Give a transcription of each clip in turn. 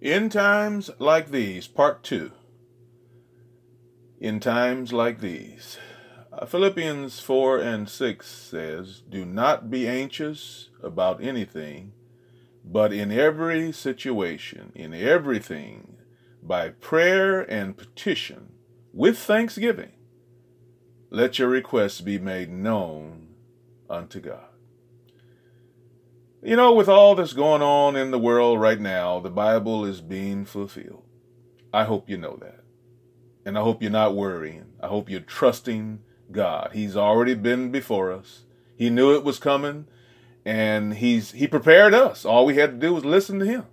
In times like these, part two. In times like these. Uh, Philippians 4 and 6 says, Do not be anxious about anything, but in every situation, in everything, by prayer and petition, with thanksgiving, let your requests be made known unto God. You know, with all that's going on in the world right now, the Bible is being fulfilled. I hope you know that. And I hope you're not worrying. I hope you're trusting God. He's already been before us. He knew it was coming and he's he prepared us. All we had to do was listen to him.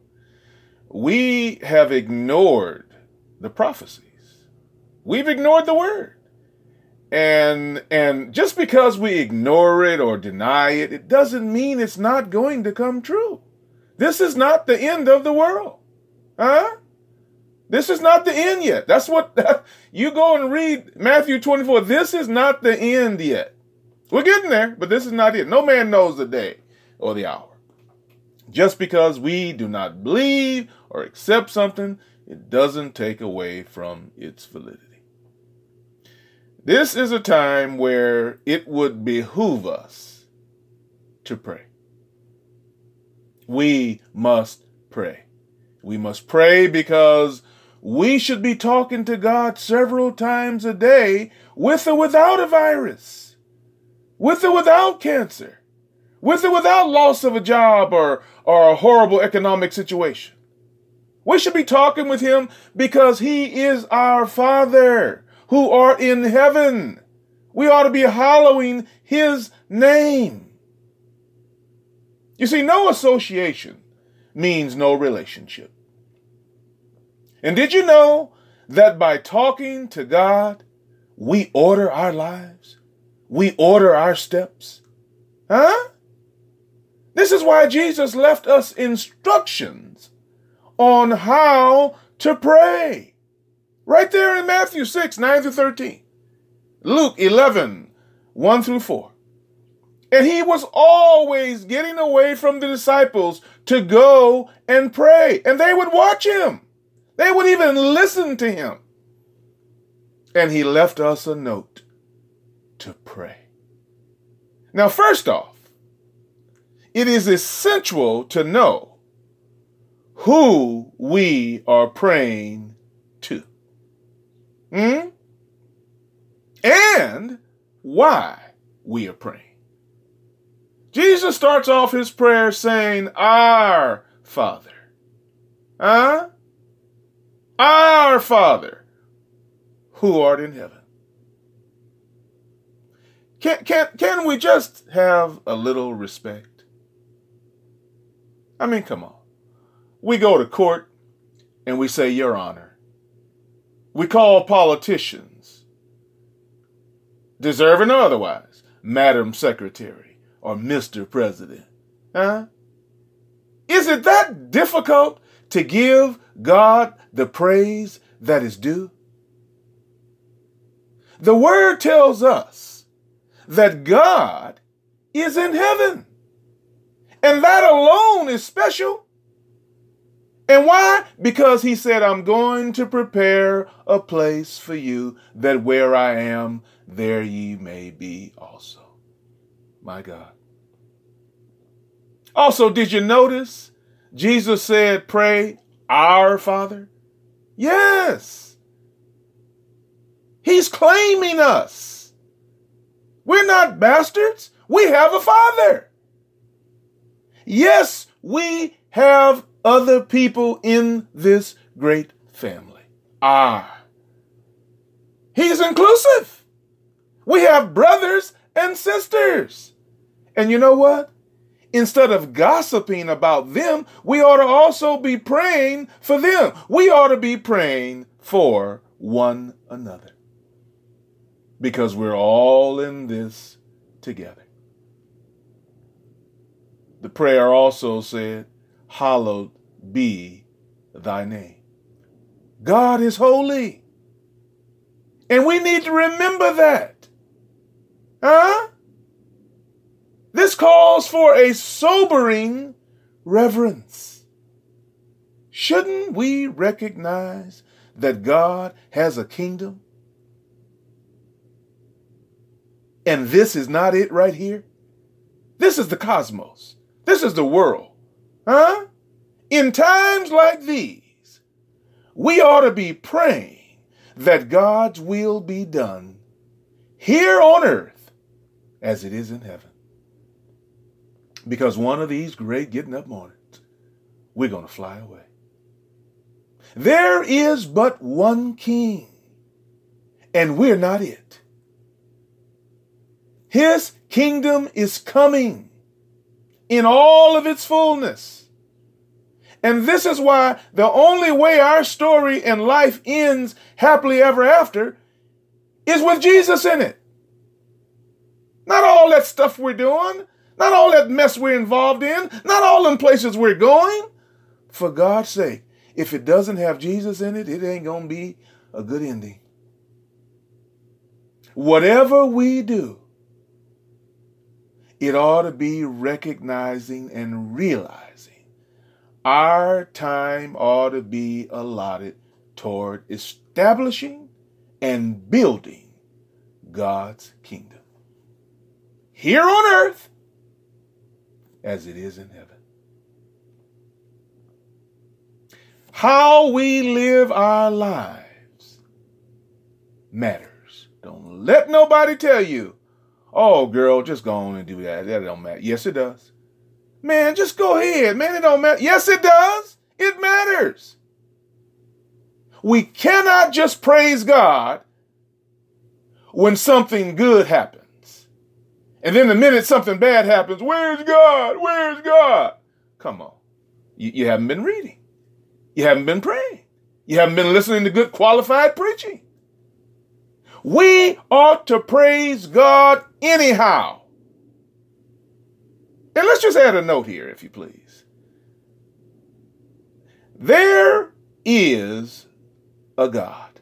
We have ignored the prophecies. We've ignored the word and and just because we ignore it or deny it it doesn't mean it's not going to come true. This is not the end of the world. Huh? This is not the end yet. That's what you go and read matthew 24 this is not the end yet. We're getting there but this is not it. No man knows the day or the hour. Just because we do not believe or accept something it doesn't take away from its validity this is a time where it would behoove us to pray. We must pray. We must pray because we should be talking to God several times a day with or without a virus, with or without cancer, with or without loss of a job or, or a horrible economic situation. We should be talking with Him because He is our Father who are in heaven. We ought to be hallowing his name. You see, no association means no relationship. And did you know that by talking to God, we order our lives? We order our steps? Huh? This is why Jesus left us instructions on how to pray. Right there in Matthew 6, 9 through 13. Luke 11, 1 through 4. And he was always getting away from the disciples to go and pray. And they would watch him. They would even listen to him. And he left us a note to pray. Now, first off, it is essential to know who we are praying Hmm? And why we are praying. Jesus starts off his prayer saying, Our Father. Huh? Our Father, who art in heaven. Can, can, can we just have a little respect? I mean, come on. We go to court and we say, Your Honor. We call politicians, deserving or otherwise, Madam Secretary or Mr. President. Huh? Is it that difficult to give God the praise that is due? The word tells us that God is in heaven. And that alone is special. And why? Because he said, I'm going to prepare a place for you that where I am, there ye may be also. My God. Also, did you notice Jesus said, Pray our Father? Yes. He's claiming us. We're not bastards. We have a Father. Yes, we have other people in this great family are. He's inclusive. We have brothers and sisters. And you know what? Instead of gossiping about them, we ought to also be praying for them. We ought to be praying for one another. Because we're all in this together. The prayer also said, Hallowed be thy name. God is holy. And we need to remember that. Huh? This calls for a sobering reverence. shouldn't we recognize that God has a kingdom? And this is not it right here. This is the cosmos. This is the world. Huh? In times like these, we ought to be praying that God's will be done here on earth as it is in heaven. Because one of these great getting up mornings, we're going to fly away. There is but one king, and we're not it. His kingdom is coming in all of its fullness. And this is why the only way our story and life ends happily ever after is with Jesus in it. Not all that stuff we're doing, not all that mess we're involved in, not all them places we're going. For God's sake, if it doesn't have Jesus in it, it ain't going to be a good ending. Whatever we do, it ought to be recognizing and realizing our time ought to be allotted toward establishing and building God's kingdom here on earth as it is in heaven. How we live our lives matters. Don't let nobody tell you Oh, girl, just go on and do that. That don't matter. Yes, it does. Man, just go ahead. Man, it don't matter. Yes, it does. It matters. We cannot just praise God when something good happens. And then the minute something bad happens, where's God? Where's God? Come on. You, you haven't been reading. You haven't been praying. You haven't been listening to good qualified preaching. We ought to praise God anyhow. And let's just add a note here, if you please. There is a God.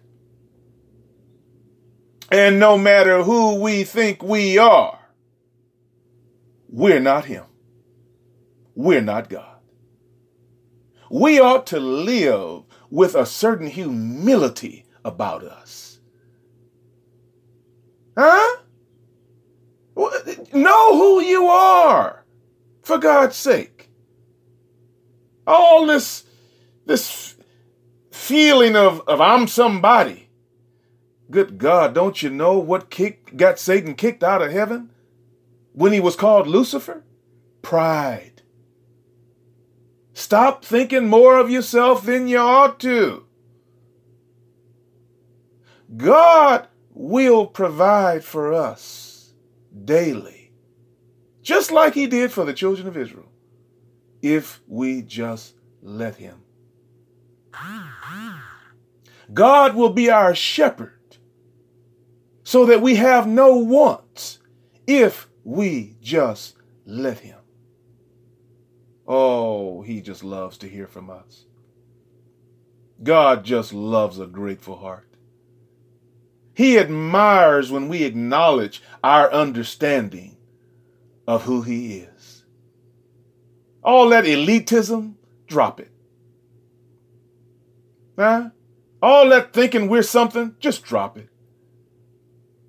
And no matter who we think we are, we're not Him. We're not God. We ought to live with a certain humility about us. Huh? Know who you are, for God's sake. All this, this feeling of, of I'm somebody. Good God, don't you know what kick, got Satan kicked out of heaven when he was called Lucifer? Pride. Stop thinking more of yourself than you ought to. God will provide for us daily, just like he did for the children of Israel, if we just let him. God will be our shepherd so that we have no wants if we just let him. Oh, he just loves to hear from us. God just loves a grateful heart. He admires when we acknowledge our understanding of who He is. All that elitism, drop it. Huh? All that thinking we're something, just drop it.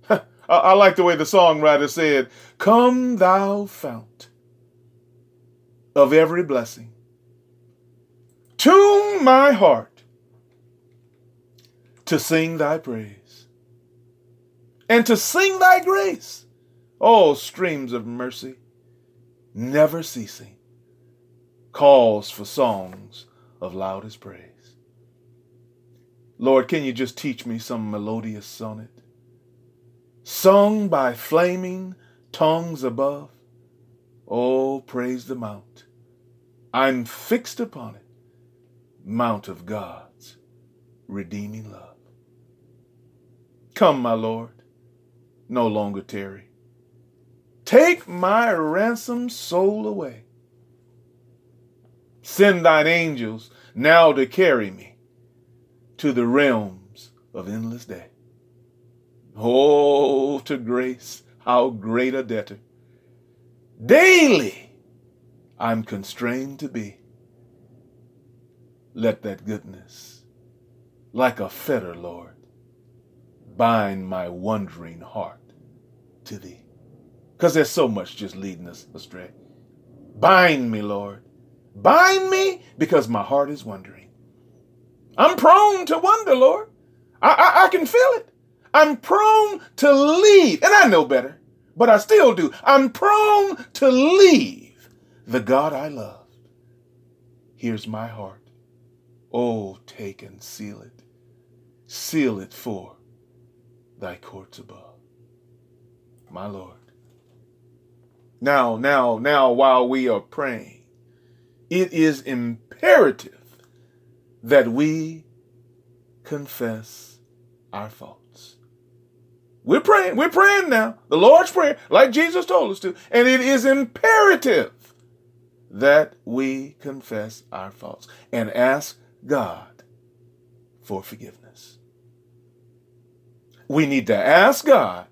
I, I like the way the songwriter said, Come, thou fount of every blessing, tune my heart to sing thy praise and to sing thy grace. Oh, streams of mercy, never ceasing, calls for songs of loudest praise. Lord, can you just teach me some melodious sonnet, sung by flaming tongues above? Oh, praise the mount. I'm fixed upon it, mount of God's redeeming love. Come, my Lord no longer tarry. Take my ransomed soul away. Send thine angels now to carry me to the realms of endless day. Oh, to grace, how great a debtor. Daily I'm constrained to be. let that goodness, like a fetter, Lord, bind my wandering heart to thee. Because there's so much just leading us astray. Bind me, Lord. Bind me because my heart is wandering. I'm prone to wonder, Lord. I, I, I can feel it. I'm prone to leave, and I know better, but I still do. I'm prone to leave the God I love. Here's my heart. Oh, take and seal it. Seal it for thy courts above. My Lord. Now, now, now, while we are praying, it is imperative that we confess our faults. We're praying, we're praying now. The Lord's Prayer, like Jesus told us to. And it is imperative that we confess our faults and ask God for forgiveness. We need to ask God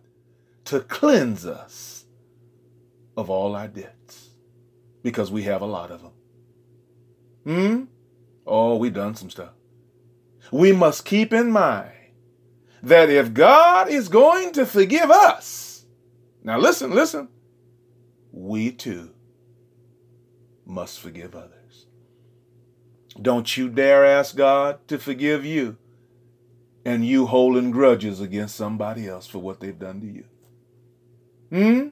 to cleanse us of all our debts because we have a lot of them. Hmm? Oh, we done some stuff. We must keep in mind that if God is going to forgive us, now listen, listen, we too must forgive others. Don't you dare ask God to forgive you and you holding grudges against somebody else for what they've done to you. Hmm?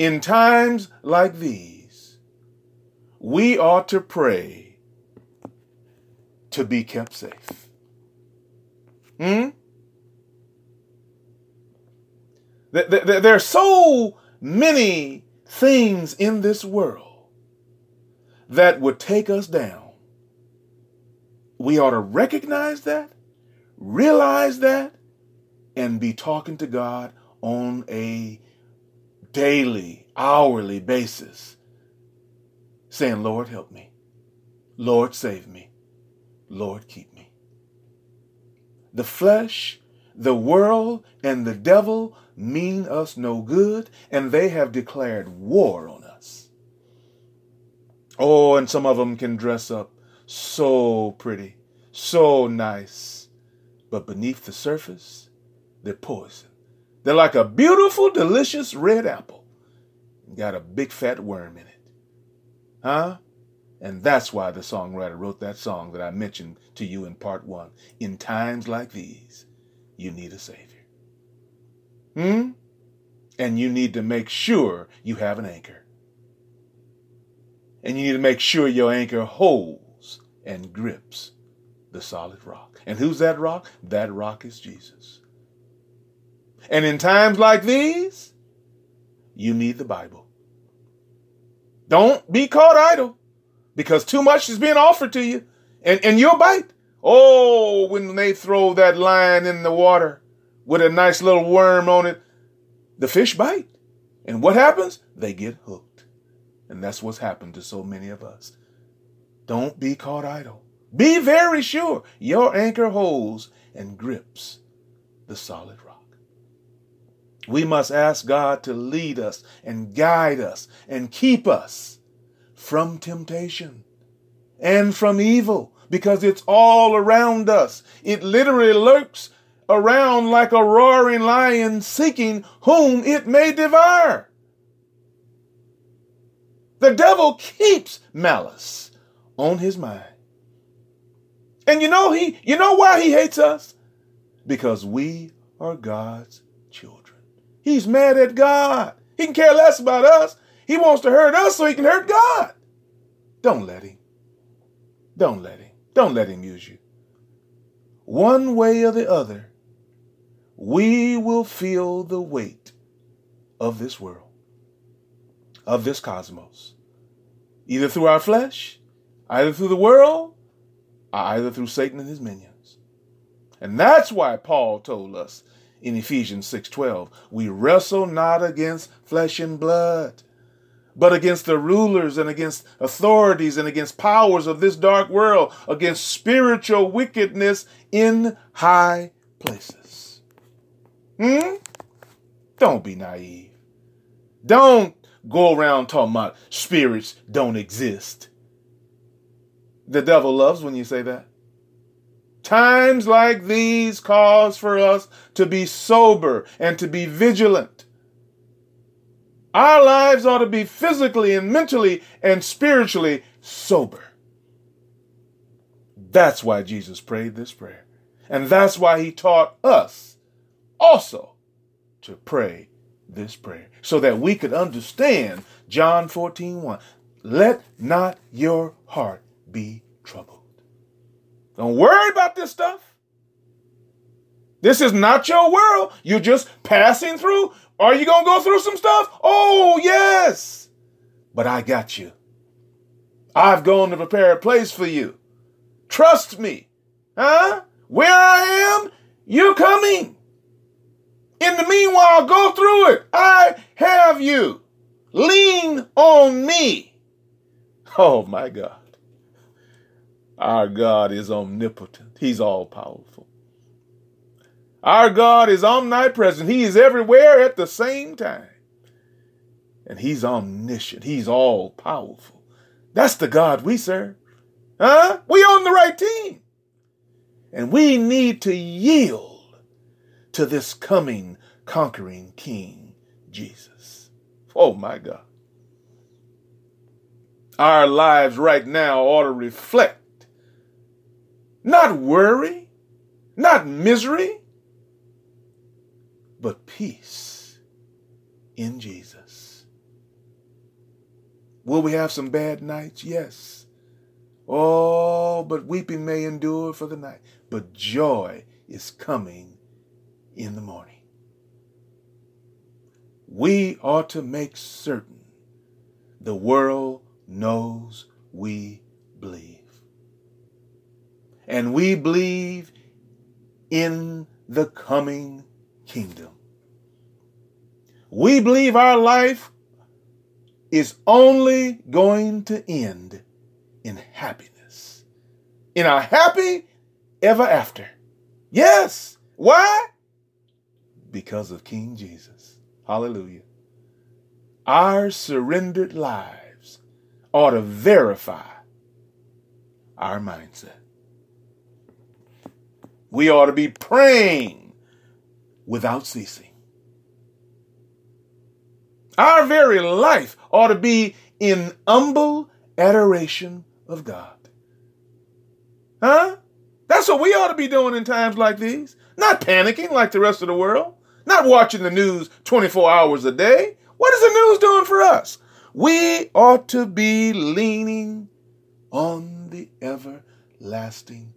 In times like these, we ought to pray to be kept safe. Hmm? There are so many things in this world that would take us down. We ought to recognize that, realize that, and be talking to God on a daily, hourly basis, saying, Lord, help me. Lord, save me. Lord, keep me. The flesh, the world, and the devil mean us no good, and they have declared war on us. Oh, and some of them can dress up so pretty, so nice, but beneath the surface, they're poison. They're like a beautiful, delicious red apple. Got a big fat worm in it. Huh? And that's why the songwriter wrote that song that I mentioned to you in part one. In times like these, you need a Savior. Hmm? And you need to make sure you have an anchor. And you need to make sure your anchor holds and grips the solid rock. And who's that rock? That rock is Jesus. And in times like these, you need the Bible. Don't be caught idle because too much is being offered to you and, and you'll bite. Oh, when they throw that line in the water with a nice little worm on it, the fish bite. And what happens? They get hooked. And that's what's happened to so many of us. Don't be caught idle. Be very sure your anchor holds and grips the solid rock. We must ask God to lead us and guide us and keep us from temptation and from evil because it's all around us. It literally lurks around like a roaring lion seeking whom it may devour. The devil keeps malice on his mind. And you know he you know why he hates us? Because we are God's. He's mad at God. He can care less about us. He wants to hurt us so he can hurt God. Don't let him. Don't let him. Don't let him use you. One way or the other, we will feel the weight of this world, of this cosmos, either through our flesh, either through the world, or either through Satan and his minions. And that's why Paul told us in Ephesians 6:12, we wrestle not against flesh and blood, but against the rulers and against authorities and against powers of this dark world, against spiritual wickedness in high places. Hmm? Don't be naive. Don't go around talking about spirits don't exist. The devil loves when you say that. Times like these cause for us to be sober and to be vigilant. Our lives ought to be physically and mentally and spiritually sober. That's why Jesus prayed this prayer. And that's why he taught us also to pray this prayer so that we could understand John 14 1. Let not your heart be troubled. Don't worry about this stuff. This is not your world. You're just passing through. Are you going to go through some stuff? Oh, yes. But I got you. I've gone to prepare a place for you. Trust me. Huh? Where I am, you're coming. In the meanwhile, go through it. I have you. Lean on me. Oh my God. Our God is omnipotent. He's all powerful. Our God is omnipresent. He is everywhere at the same time. And He's omniscient. He's all powerful. That's the God we serve. Huh? We on the right team. And we need to yield to this coming conquering King Jesus. Oh my God. Our lives right now ought to reflect not worry, not misery, but peace in Jesus. Will we have some bad nights? Yes. Oh, but weeping may endure for the night, but joy is coming in the morning. We ought to make certain the world knows we believe. And we believe in the coming kingdom. We believe our life is only going to end in happiness. In a happy ever after. Yes. Why? Because of King Jesus. Hallelujah. Our surrendered lives ought to verify our mindset. We ought to be praying without ceasing. Our very life ought to be in humble adoration of God. Huh? That's what we ought to be doing in times like these. Not panicking like the rest of the world. Not watching the news 24 hours a day. What is the news doing for us? We ought to be leaning on the everlasting.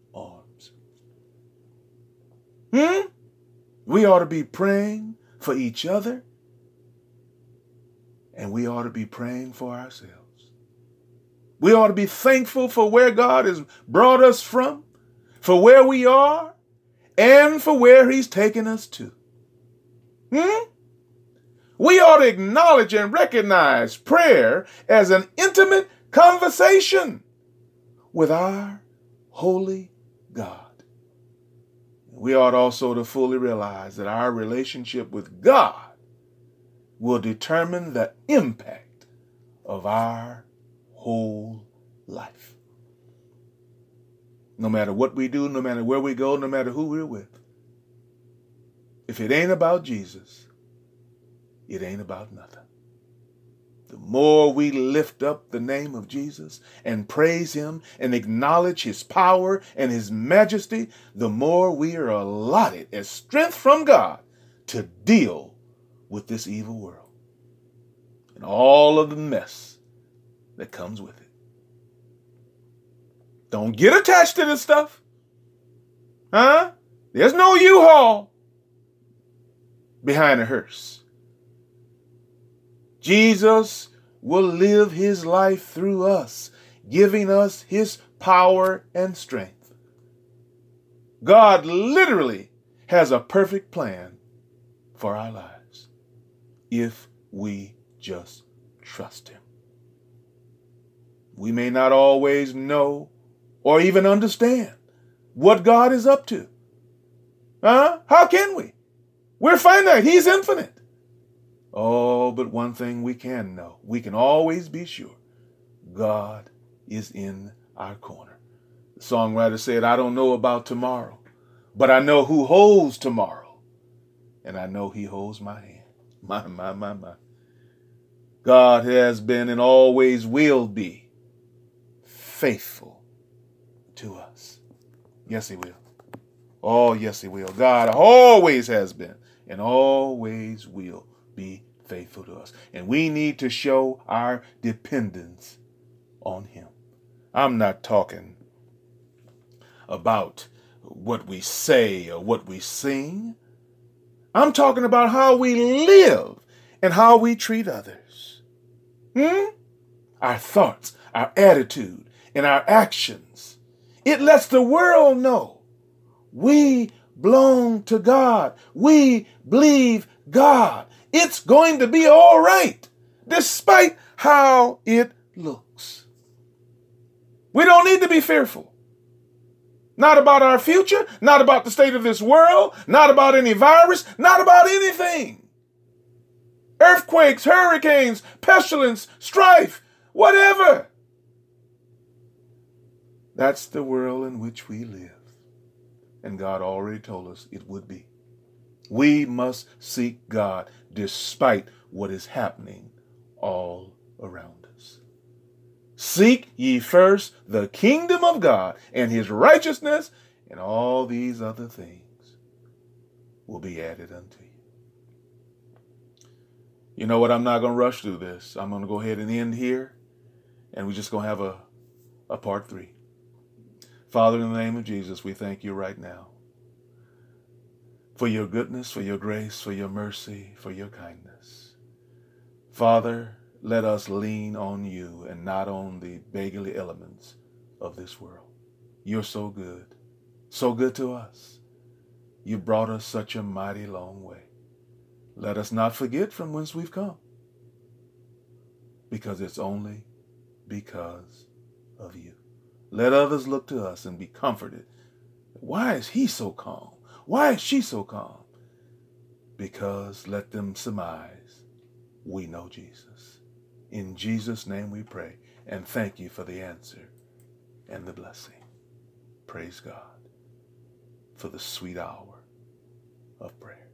Hmm? We ought to be praying for each other and we ought to be praying for ourselves. We ought to be thankful for where God has brought us from, for where we are, and for where He's taken us to. Hmm? We ought to acknowledge and recognize prayer as an intimate conversation with our holy God. We ought also to fully realize that our relationship with God will determine the impact of our whole life. No matter what we do, no matter where we go, no matter who we're with. If it ain't about Jesus, it ain't about nothing. The more we lift up the name of Jesus and praise Him and acknowledge His power and His majesty, the more we are allotted as strength from God to deal with this evil world and all of the mess that comes with it. Don't get attached to this stuff. Huh? There's no U-Haul behind a hearse. Jesus will live his life through us, giving us his power and strength. God literally has a perfect plan for our lives if we just trust him. We may not always know or even understand what God is up to. Huh? How can we? We're finite. He's infinite. Oh, but one thing we can know, we can always be sure God is in our corner. The songwriter said, I don't know about tomorrow, but I know who holds tomorrow. And I know he holds my hand. My, my, my, my. God has been and always will be faithful to us. Yes, he will. Oh, yes, he will. God always has been and always will be faithful to us. And we need to show our dependence on him. I'm not talking about what we say or what we sing. I'm talking about how we live and how we treat others. Hmm? Our thoughts, our attitude, and our actions. It lets the world know we belong to God. We believe God. It's going to be all right, despite how it looks. We don't need to be fearful. Not about our future, not about the state of this world, not about any virus, not about anything. Earthquakes, hurricanes, pestilence, strife, whatever. That's the world in which we live. And God already told us it would be. We must seek God despite what is happening all around us. Seek ye first the kingdom of God and his righteousness, and all these other things will be added unto you. You know what? I'm not going to rush through this. I'm going to go ahead and end here, and we're just going to have a, a part three. Father, in the name of Jesus, we thank you right now for your goodness, for your grace, for your mercy, for your kindness. Father, let us lean on you and not on the beggarly elements of this world. You're so good, so good to us. You brought us such a mighty long way. Let us not forget from whence we've come, because it's only because of you. Let others look to us and be comforted. Why is he so calm? Why is she so calm? Because let them surmise we know Jesus. In Jesus' name we pray and thank you for the answer and the blessing. Praise God for the sweet hour of prayer.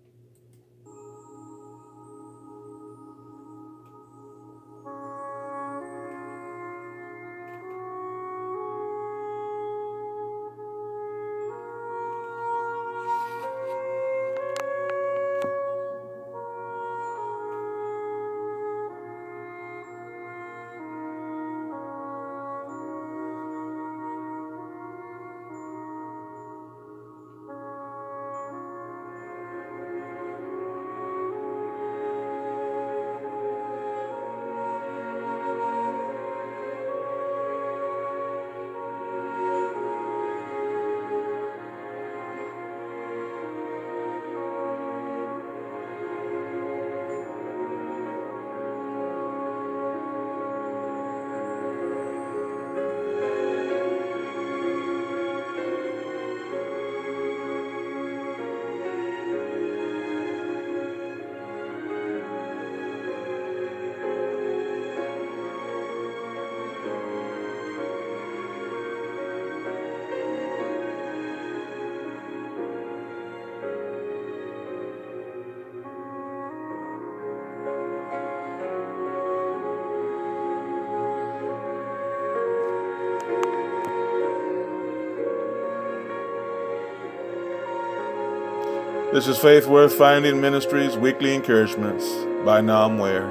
This is Faith Worth Finding Ministries Weekly Encouragements by Nam Ware.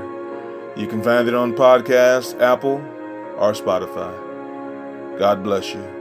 You can find it on podcast, Apple, or Spotify. God bless you.